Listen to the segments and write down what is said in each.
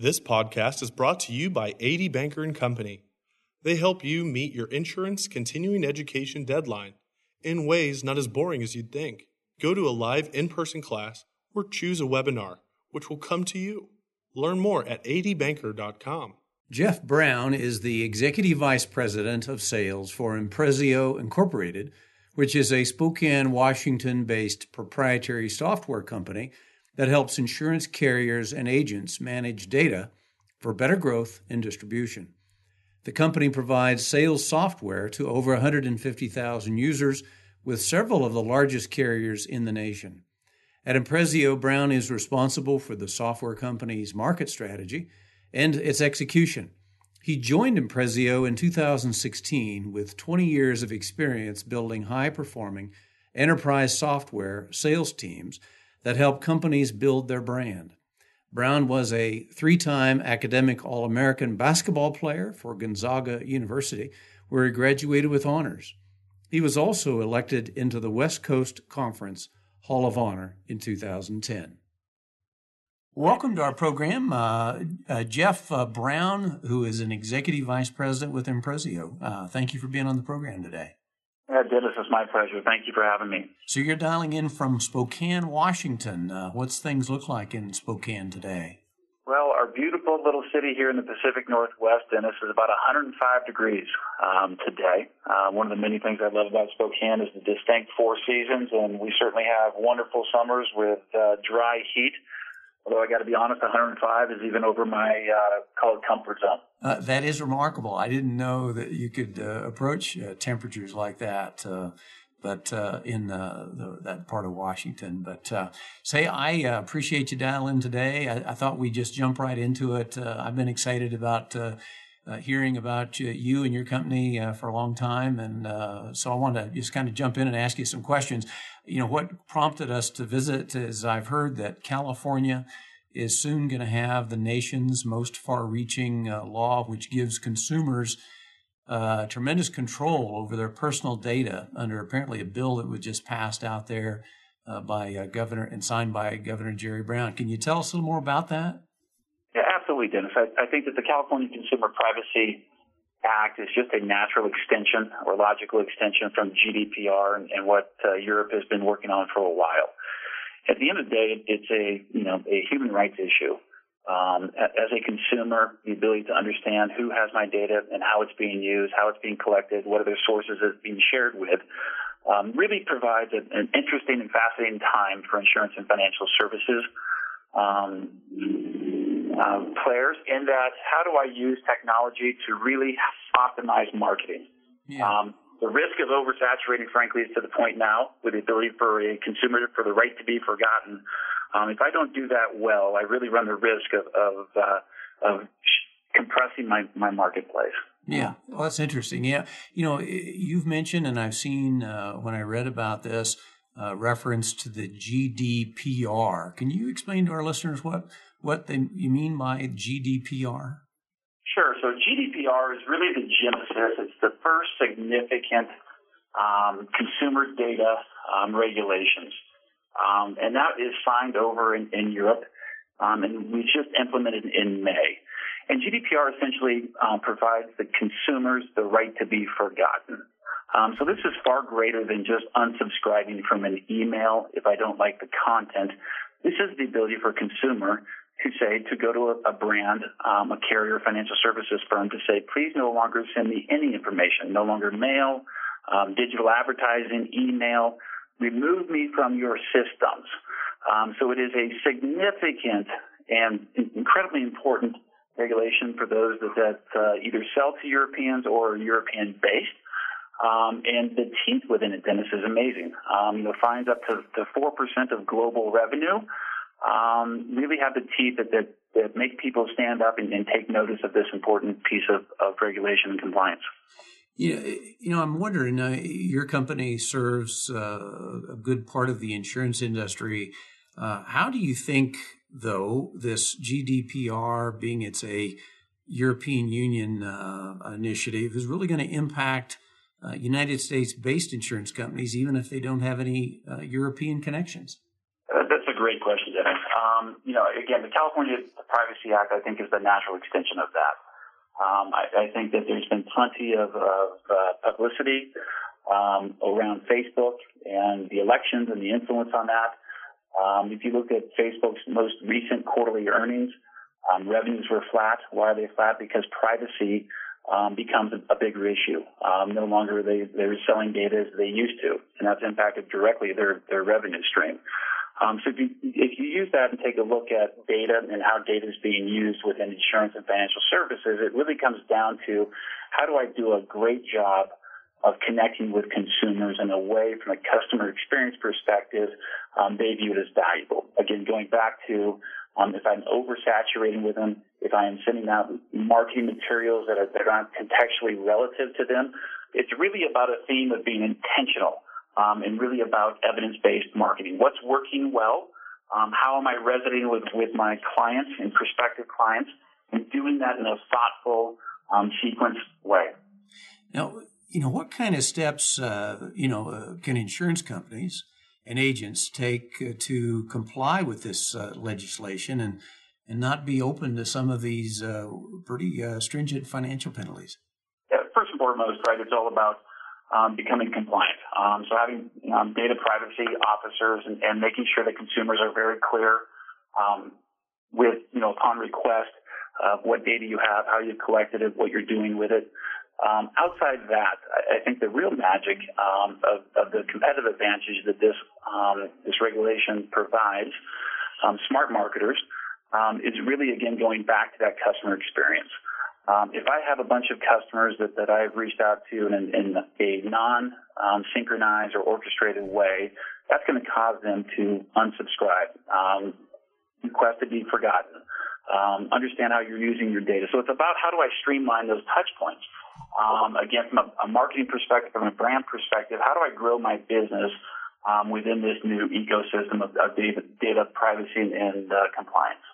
This podcast is brought to you by A.D. Banker and Company. They help you meet your insurance continuing education deadline in ways not as boring as you'd think. Go to a live in-person class or choose a webinar, which will come to you. Learn more at adbanker.com. Jeff Brown is the Executive Vice President of Sales for Imprezzio Incorporated, which is a Spokane, Washington based proprietary software company that helps insurance carriers and agents manage data for better growth and distribution. The company provides sales software to over 150,000 users with several of the largest carriers in the nation. At Imprezzio, Brown is responsible for the software company's market strategy and its execution. He joined Imprezzio in 2016 with 20 years of experience building high performing enterprise software sales teams that help companies build their brand. Brown was a three time academic All American basketball player for Gonzaga University, where he graduated with honors. He was also elected into the West Coast Conference Hall of Honor in 2010. Welcome to our program, uh, uh, Jeff uh, Brown, who is an executive vice president with Imprezzio. Uh, thank you for being on the program today. Yeah, Dennis, it's my pleasure. Thank you for having me. So you're dialing in from Spokane, Washington. Uh, what's things look like in Spokane today? Well, our beautiful little city here in the Pacific Northwest, Dennis, is about 105 degrees um, today. Uh, one of the many things I love about Spokane is the distinct four seasons, and we certainly have wonderful summers with uh, dry heat Although I got to be honest, 105 is even over my uh, called comfort zone. Uh, that is remarkable. I didn't know that you could uh, approach uh, temperatures like that. Uh, but uh, in the, that part of Washington. But say, I appreciate you dialing today. I, I, thought we'd just jump right into it. I've been excited about hearing about you and your company for a long time, and so I want to just kind of jump in and ask you some questions you know, what prompted us to visit is I've heard that California is soon going to have the nation's most far reaching uh, law, which gives consumers uh, tremendous control over their personal data under apparently a bill that was just passed out there uh, by uh, Governor and signed by Governor Jerry Brown. Can you tell us a little more about that? Yeah, absolutely, Dennis. I, I think that the California Consumer Privacy Act is just a natural extension or logical extension from GDPR and, and what uh, Europe has been working on for a while. At the end of the day, it's a you know a human rights issue. Um, as a consumer, the ability to understand who has my data and how it's being used, how it's being collected, what other sources it's being shared with, um, really provides a, an interesting and fascinating time for insurance and financial services. Um, um, players in that how do I use technology to really optimize marketing? Yeah. The risk of oversaturating, frankly, is to the point now with the ability for a consumer for the right to be forgotten. Um, if I don't do that well, I really run the risk of of, uh, of compressing my, my marketplace. Yeah, well, that's interesting. Yeah, you know, you've mentioned, and I've seen uh, when I read about this uh, reference to the GDPR. Can you explain to our listeners what what they, you mean by GDPR? Sure. So GDPR is really the genesis. It's the first significant um, consumer data um, regulations, um, and that is signed over in, in Europe, um, and we just implemented in May. And GDPR essentially uh, provides the consumers the right to be forgotten. Um, so this is far greater than just unsubscribing from an email if I don't like the content. This is the ability for a consumer to say to go to a, a brand, um, a carrier, financial services firm to say, please no longer send me any information, no longer mail, um, digital advertising, email, remove me from your systems. Um, so it is a significant and incredibly important regulation for those that, that uh, either sell to Europeans or are European based. Um, and the teeth within it, Dennis, is amazing. Um, you know, fines up to, to 4% of global revenue um, really have the teeth that, that, that make people stand up and, and, take notice of this important piece of, of regulation and compliance. You know, you know I'm wondering, uh, your company serves uh, a good part of the insurance industry. Uh, how do you think, though, this GDPR, being it's a European Union uh, initiative, is really going to impact uh, United States based insurance companies, even if they don't have any uh, European connections? Um, you know, again, the California Privacy Act, I think, is the natural extension of that. Um, I, I, think that there's been plenty of, of uh, publicity um, around Facebook and the elections and the influence on that. Um, if you look at Facebook's most recent quarterly earnings, um, revenues were flat. Why are they flat? Because privacy um, becomes a, a, bigger issue. Um, no longer they they're selling data as they used to, and that's impacted directly their their revenue stream. Um, so if you, if you use that and take a look at data and how data is being used within insurance and financial services, it really comes down to how do I do a great job of connecting with consumers in a way from a customer experience perspective um, they view it as valuable. Again, going back to um, if I'm oversaturating with them, if I am sending out marketing materials that are, that are not contextually relative to them, it's really about a theme of being intentional um, and really about evidence-based marketing. What's working well? Um, how am I resonating with, with my clients and prospective clients? And doing that in a thoughtful, um, sequenced way. Now, you know, what kind of steps, uh, you know, uh, can insurance companies and agents take uh, to comply with this uh, legislation and and not be open to some of these uh, pretty uh, stringent financial penalties? Yeah, first and foremost, right, it's all about um, becoming compliant. Um, so having um, data privacy officers and, and, making sure that consumers are very clear um, with, you know, upon request, what data you have, how you collected it, what you're doing with it. Um, outside that, I, I think the real magic um, of, of, the competitive advantage that this this regulation provides smart marketers is really again going back to that customer experience. Um, if I have a bunch of customers that, that I've reached out to in, in a non-synchronized or orchestrated way, that's going to cause them to unsubscribe, request to be forgotten, understand how you're using your data. So it's about how do I streamline those touch points. Um, again, from a, a, marketing perspective, from a brand perspective, how do I grow my business um, within this new ecosystem of, of data, data, privacy and uh, compliance?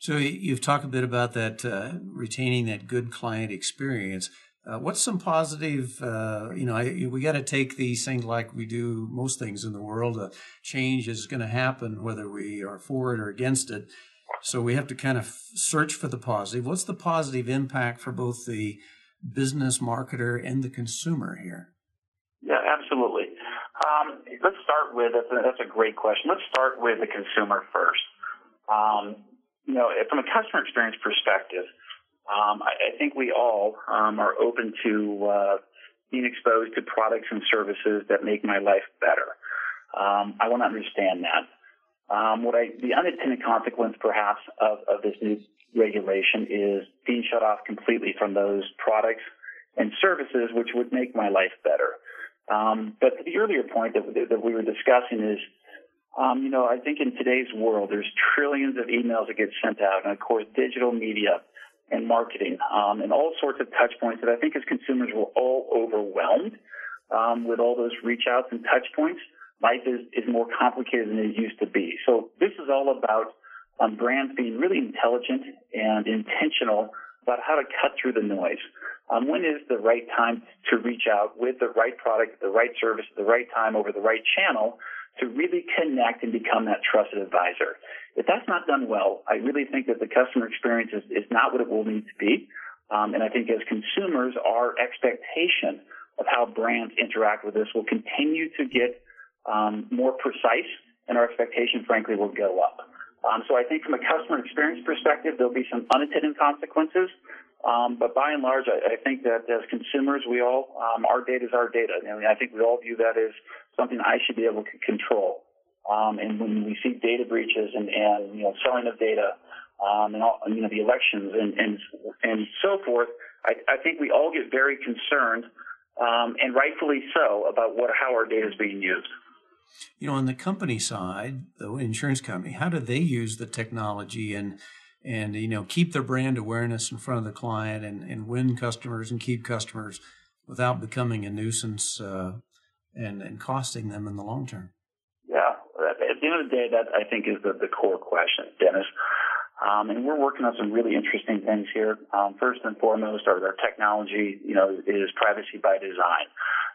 So you've talked a bit about that uh, retaining that good client experience. Uh, what's some positive? Uh, you know, I, we got to take these things like we do most things in the world. A change is going to happen whether we are for it or against it. So we have to kind of search for the positive. What's the positive impact for both the business marketer and the consumer here? Yeah, absolutely. Um, let's start with that's a, that's a, great question. Let's start with the consumer first. Um, you know, from a customer experience perspective, um, I, I, think we all um, are open to uh, being exposed to products and services that make my life better. Um, I want to understand that. Um, what I, the unintended consequence, perhaps, of, of this new regulation is being shut off completely from those products and services which would make my life better. Um, but the earlier point that, that we were discussing is, um, you know, I think in today's world, there's trillions of emails that get sent out, and of course, digital media and marketing, um, and all sorts of touch points that I think as consumers we're all overwhelmed um, with all those reach outs and touch points. Life is, is more complicated than it used to be. So this is all about um, brands being really intelligent and intentional about how to cut through the noise. Um, when is the right time to reach out with the right product, the right service, the right time over the right channel to really connect and become that trusted advisor? If that's not done well, I really think that the customer experience is, is not what it will need to be. Um, and I think as consumers, our expectation of how brands interact with us will continue to get um, more precise, and our expectation, frankly, will go up. Um, so I think from a customer experience perspective, there'll be some unintended consequences. Um, but by and large, I, I, think that as consumers, we all, um, our data is our data. I, mean, I think we all view that as something I should be able to control. Um, and when we see data breaches and, and you know, selling of data, um, and all, you know, the elections and, and, and so forth, I, I think we all get very concerned, um, and rightfully so, about what, how our data is being used. You know, on the company side, the insurance company, how do they use the technology and and you know keep their brand awareness in front of the client and, and win customers and keep customers without becoming a nuisance uh, and and costing them in the long term? Yeah, at the end of the day, that I think is the, the core question, Dennis. Um, and we're working on some really interesting things here. Um, first and foremost, our, our technology, you know, is privacy by design.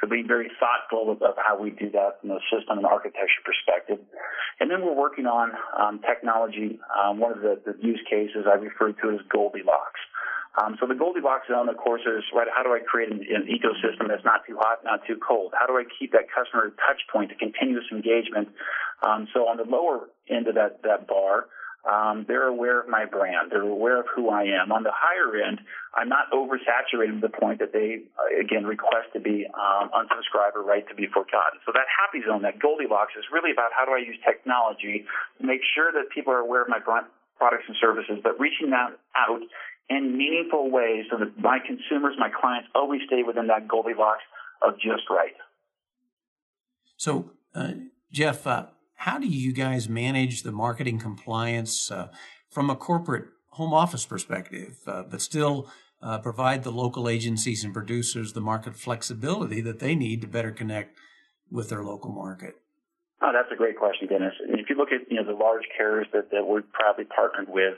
So being very thoughtful of, of how we do that from a system and architecture perspective. And then we're working on um, technology. Um, one of the, the, use cases I refer to as Goldilocks. Um, so the Goldilocks zone, of course, is right. How do I create an, an, ecosystem that's not too hot, not too cold? How do I keep that customer touch point, the continuous engagement? Um, so on the lower end of that that bar, um, they're aware of my brand. They're aware of who I am. On the higher end, I'm not oversaturated to the point that they, again, request to be um, unsubscribed or right to be forgotten. So that happy zone, that Goldilocks, is really about how do I use technology to make sure that people are aware of my brand products and services, but reaching that out in meaningful ways so that my consumers, my clients, always stay within that Goldilocks of just right. So, uh, Jeff, uh, how do you guys manage the marketing compliance uh, from a corporate home office perspective, uh, but still uh, provide the local agencies and producers the market flexibility that they need to better connect with their local market? Oh, that's a great question, Dennis. If you look at you know the large carriers that, that we're proudly partnered with,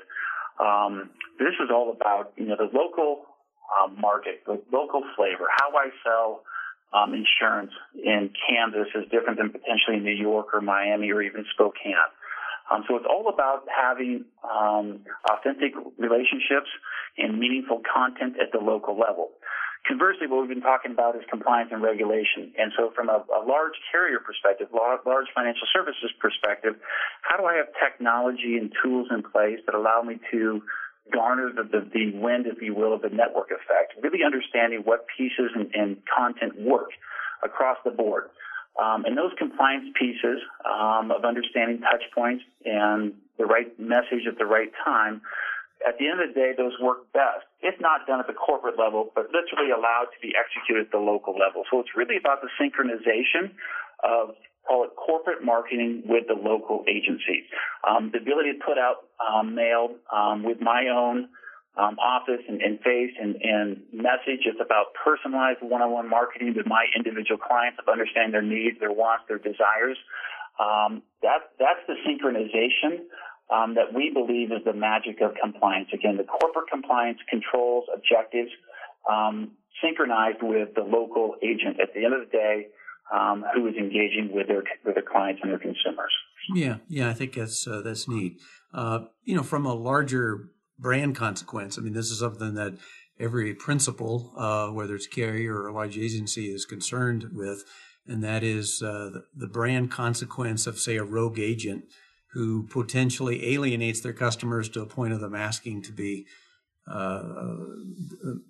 um, this is all about you know the local uh, market, the local flavor, how I sell um, insurance in Kansas is different than potentially New York or Miami or even Spokane. Um, so it's all about having um, authentic relationships and meaningful content at the local level. Conversely, what we've been talking about is compliance and regulation. And so from a, a large carrier perspective, large financial services perspective, how do I have technology and tools in place that allow me to garner the, the, the wind, if you will, of the network effect, really understanding what pieces and, and content work across the board. Um, and those compliance pieces um, of understanding touch points and the right message at the right time, at the end of the day, those work best, if not done at the corporate level, but literally allowed to be executed at the local level. So it's really about the synchronization of call it corporate marketing with the local agency. Um, the ability to put out um, mail um, with my own um, office and, and face and, and, message. It's about personalized one-on-one marketing with my individual clients of understanding their needs, their wants, their desires. Um, that that's the synchronization um, that we believe is the magic of compliance. Again, the corporate compliance controls, objectives, synchronized with the local agent. At the end of the day, um, who is engaging with their with their clients and their consumers. Yeah, yeah, I think that's uh, that's neat. Uh, you know, from a larger brand consequence, I mean, this is something that every principal, uh, whether it's carrier or a large agency, is concerned with, and that is uh, the, the brand consequence of, say, a rogue agent who potentially alienates their customers to a point of them asking to be uh, uh,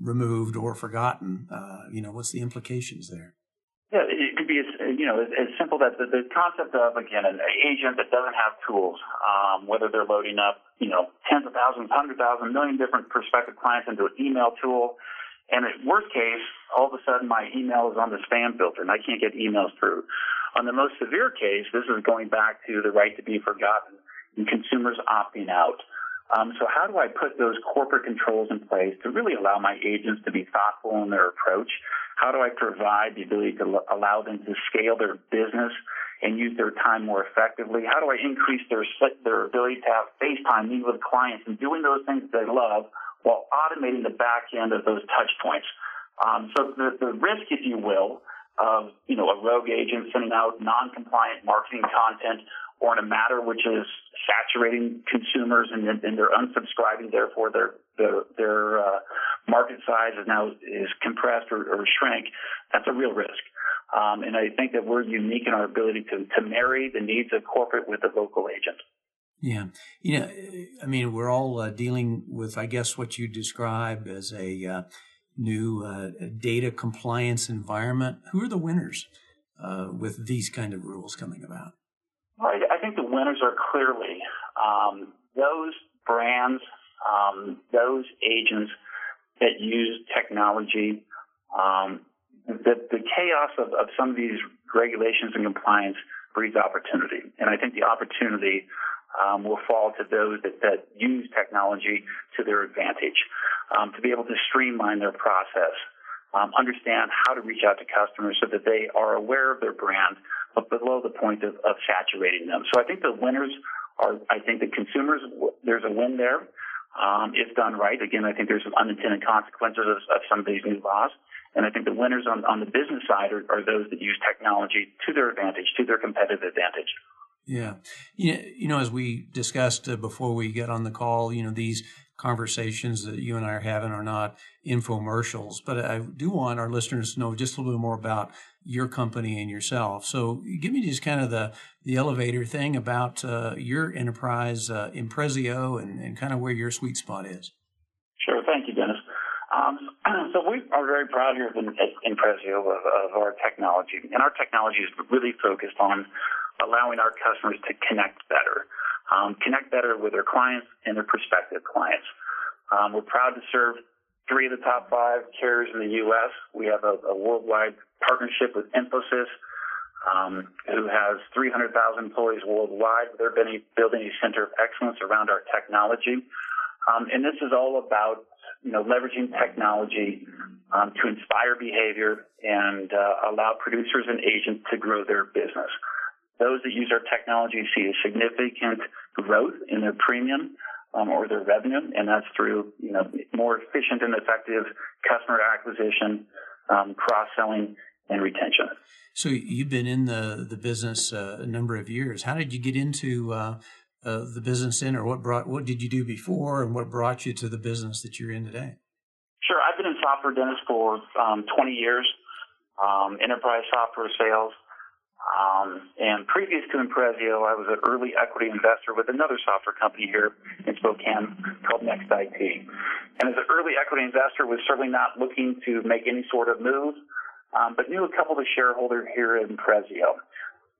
removed or forgotten. you know, what's the implications there? Yeah, it could be as you know as, as simple that the, the concept of again an agent that doesn't have tools, um, whether they're loading up you know tens of thousands, hundred thousand, million different prospective clients into an email tool, and at worst case, all of a sudden my email is on the spam filter and I can't get emails through. On the most severe case, this is going back to the right to be forgotten and consumers opting out. Um, so how do I put those corporate controls in place to really allow my agents to be thoughtful in their approach? How do I provide the ability to allow them to scale their business and use their time more effectively? How do I increase their their ability to have FaceTime, meet with clients, and doing those things they love while automating the back end of those touch points? Um, so the, the risk, if you will, of you know a rogue agent sending out non-compliant marketing content or in a matter which is saturating consumers and, and they're unsubscribing, therefore their their, their uh, market size is now is compressed or, or that's a real risk. Um, and I think that we're unique in our ability to, to marry the needs of corporate with the local agent. Yeah. You know, I mean, we're all uh, dealing with, I guess, what you describe as a uh, new uh, data compliance environment. Who are the winners uh, with these kind of rules coming about? I think the winners are clearly um, those brands, um, those agents that use technology. Um, the, the chaos of, of some of these regulations and compliance breeds opportunity. And I think the opportunity um, will fall to those that, that use technology to their advantage, um, to be able to streamline their process, um, understand how to reach out to customers so that they are aware of their brand, but below the point of, of saturating them. So I think the winners are, I think the consumers, there's a win there. Um, if done right, again, I think there's some unintended consequences of, of some of these new laws. And I think the winners on, on the business side are, are those that use technology to their advantage, to their competitive advantage. Yeah. You know, as we discussed uh, before we get on the call, you know, these conversations that you and I are having are not infomercials, but I do want our listeners to know just a little bit more about your company and yourself. So give me just kind of the, the elevator thing about uh, your enterprise, uh, Imprezzio, and, and kind of where your sweet spot is. Sure. Thank you, Dennis. Um, so we are very proud here Imprezzio of, of, our technology, and our technology is really focused on allowing our customers to connect better um, connect better with their clients and their prospective clients. Um, we're proud to serve three of the top five carriers in the U.S. We have a, a worldwide partnership with Infosys, um, who has 300,000 employees worldwide. They're building a center of excellence around our technology. Um, and this is all about, you know, leveraging technology um, to inspire behavior and uh, allow producers and agents to grow their business. Those that use our technology see a significant growth in their premium um, or their revenue, and that's through you know more efficient and effective customer acquisition, um, cross selling, and retention. So you've been in the the business uh, a number of years. How did you get into uh, uh, the business in, or what brought what did you do before, and what brought you to the business that you're in today? Sure, I've been in software, Dennis, for um, 20 years. Um, enterprise software sales, um, and previous to Imprezzio, I was an early equity investor with another software company here in Spokane called Next IT. And as an early equity investor, was certainly not looking to make any sort of move, um, but knew a couple of shareholders here at Imprezzio.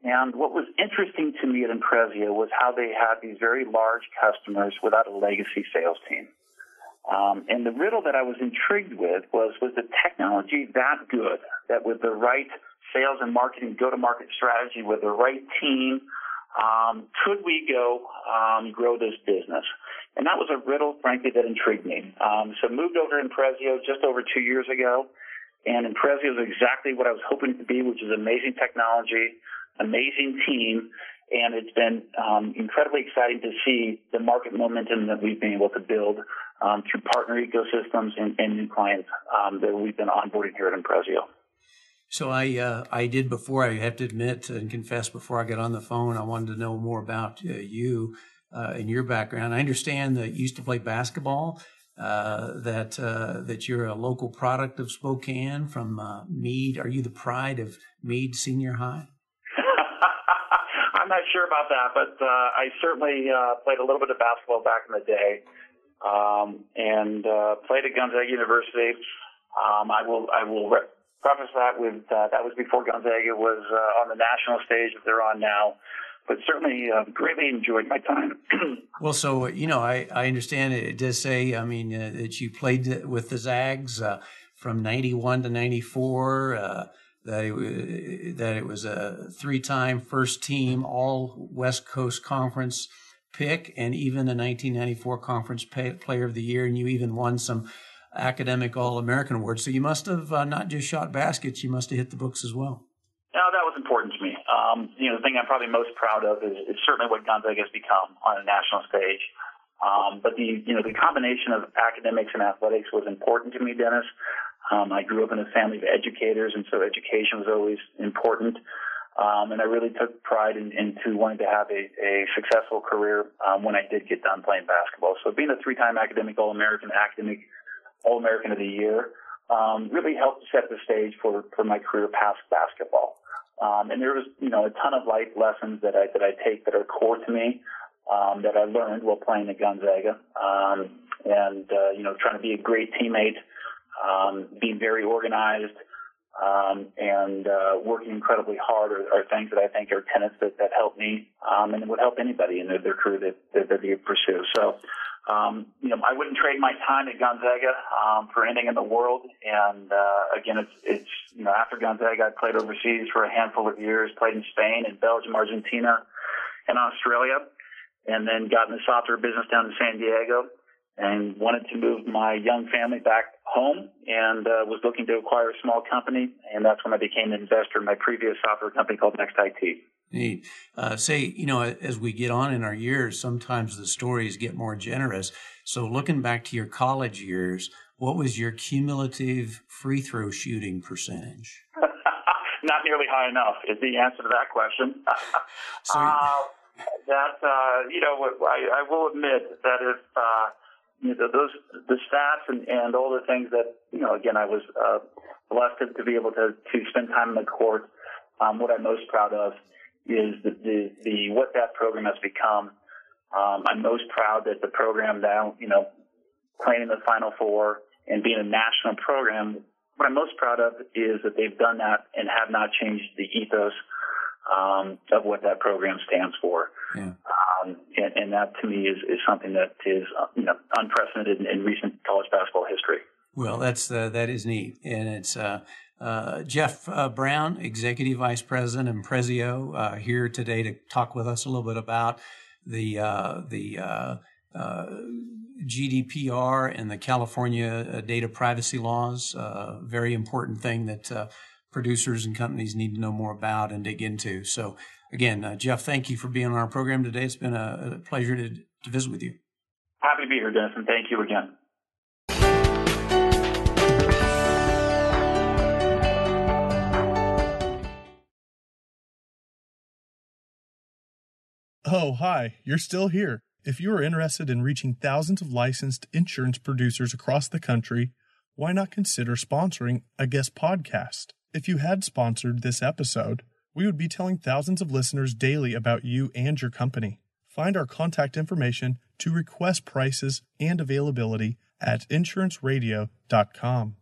And what was interesting to me at Imprezzio was how they had these very large customers without a legacy sales team. Um, and the riddle that I was intrigued with was, was the technology that good that with the right sales and marketing go-to-market strategy with the right team, um, could we go um, grow this business? And that was a riddle, frankly, that intrigued me. Um, so moved over to Imprezzio just over two years ago, and Imprezzio is exactly what I was hoping to be, which is amazing technology, amazing team, and it's been um, incredibly exciting to see the market momentum that we've been able to build um, through partner ecosystems and, and new clients um, that we've been onboarding here at Imprezzio. So I uh, I did before I have to admit and confess before I got on the phone I wanted to know more about uh, you uh, and your background. I understand that you used to play basketball. Uh, that uh, that you're a local product of Spokane from uh, Mead. Are you the pride of Mead Senior High? I'm not sure about that, but I certainly played a little bit of basketball back in the day, um, and played at Gonzaga University. Um, I will I will preface that with uh, that was before Gonzaga was uh, on the national stage that they're on now. But certainly, uh, greatly enjoyed my time. well, so you know, I, I understand it, it does say, I mean, uh, that you played with the Zags uh, from '91 to '94. Uh, that it, that it was a three-time first team All West Coast Conference pick, and even a 1994 Conference Player of the Year, and you even won some academic All American Award. So you must have uh, not just shot baskets, you must have hit the books as well. No, that was important to me. Um, you know, the thing I'm probably most proud of is, is certainly what Gonzaga has become on a national stage. Um, but the you know the combination of academics and athletics was important to me, Dennis. Um, I grew up in a family of educators, and so education was always important. Um, and I really took pride in, into wanting to have a, a successful career um, when I did get done playing basketball. So being a three-time academic All-American, academic all American of the Year, um, really helped set the stage for, for my career past basketball. Um, and there was, you know, a ton of life lessons that I, that I take that are core to me, um, that I learned while playing at Gonzaga. Um, and, uh, you know, trying to be a great teammate, um, being very organized, um, and, uh, working incredibly hard are, are things that I think are tenets that, that help me, um, and would help anybody in their, their career that, that, that they pursue. So, um, you know, I wouldn't trade my time at Gonzaga um, for anything in the world. And uh, again, it's it's you know after Gonzaga, I played overseas for a handful of years, played in Spain and Belgium, Argentina, and Australia, and then got in the software business down in San Diego, and wanted to move my young family back home, and uh, was looking to acquire a small company, and that's when I became an investor in my previous software company called Next IT. Neat. Uh, say, you know, as we get on in our years, sometimes the stories get more generous. So, looking back to your college years, what was your cumulative free throw shooting percentage? Not nearly high enough is the answer to that question. so, uh, that uh, you know, I, I will admit that if uh, you know, those the stats and, and all the things that you know, again, I was uh, blessed to be able to to spend time in the court. Um, what I'm most proud of is the, the, the what that program has become. Um, I'm most proud that the program now, you know, playing in the Final Four and being a national program. What I'm most proud of is that they've done that and have not changed the ethos um, of what that program stands for. Yeah. Um, and, and, that to me is, is something that is uh, you know unprecedented in, in, recent college basketball history. Well, that's uh, that is neat, and it's uh, uh Jeff uh, Brown, Executive Vice President Imprezzio, uh, here today to talk with us a little bit about the the GDPR and the California data privacy laws. very important thing that producers and companies need to know more about and dig into. So, again, uh, Jeff, thank you for being on our program today. It's been a, a pleasure to, to visit with you. Happy to be here, Dennis, and thank you again. Oh, hi, you're still here. If you are interested in reaching thousands of licensed insurance producers across the country, why not consider sponsoring a guest podcast? If you had sponsored this episode, we would be telling thousands of listeners daily about you and your company. Find our contact information to request prices and availability at insuranceradio.com.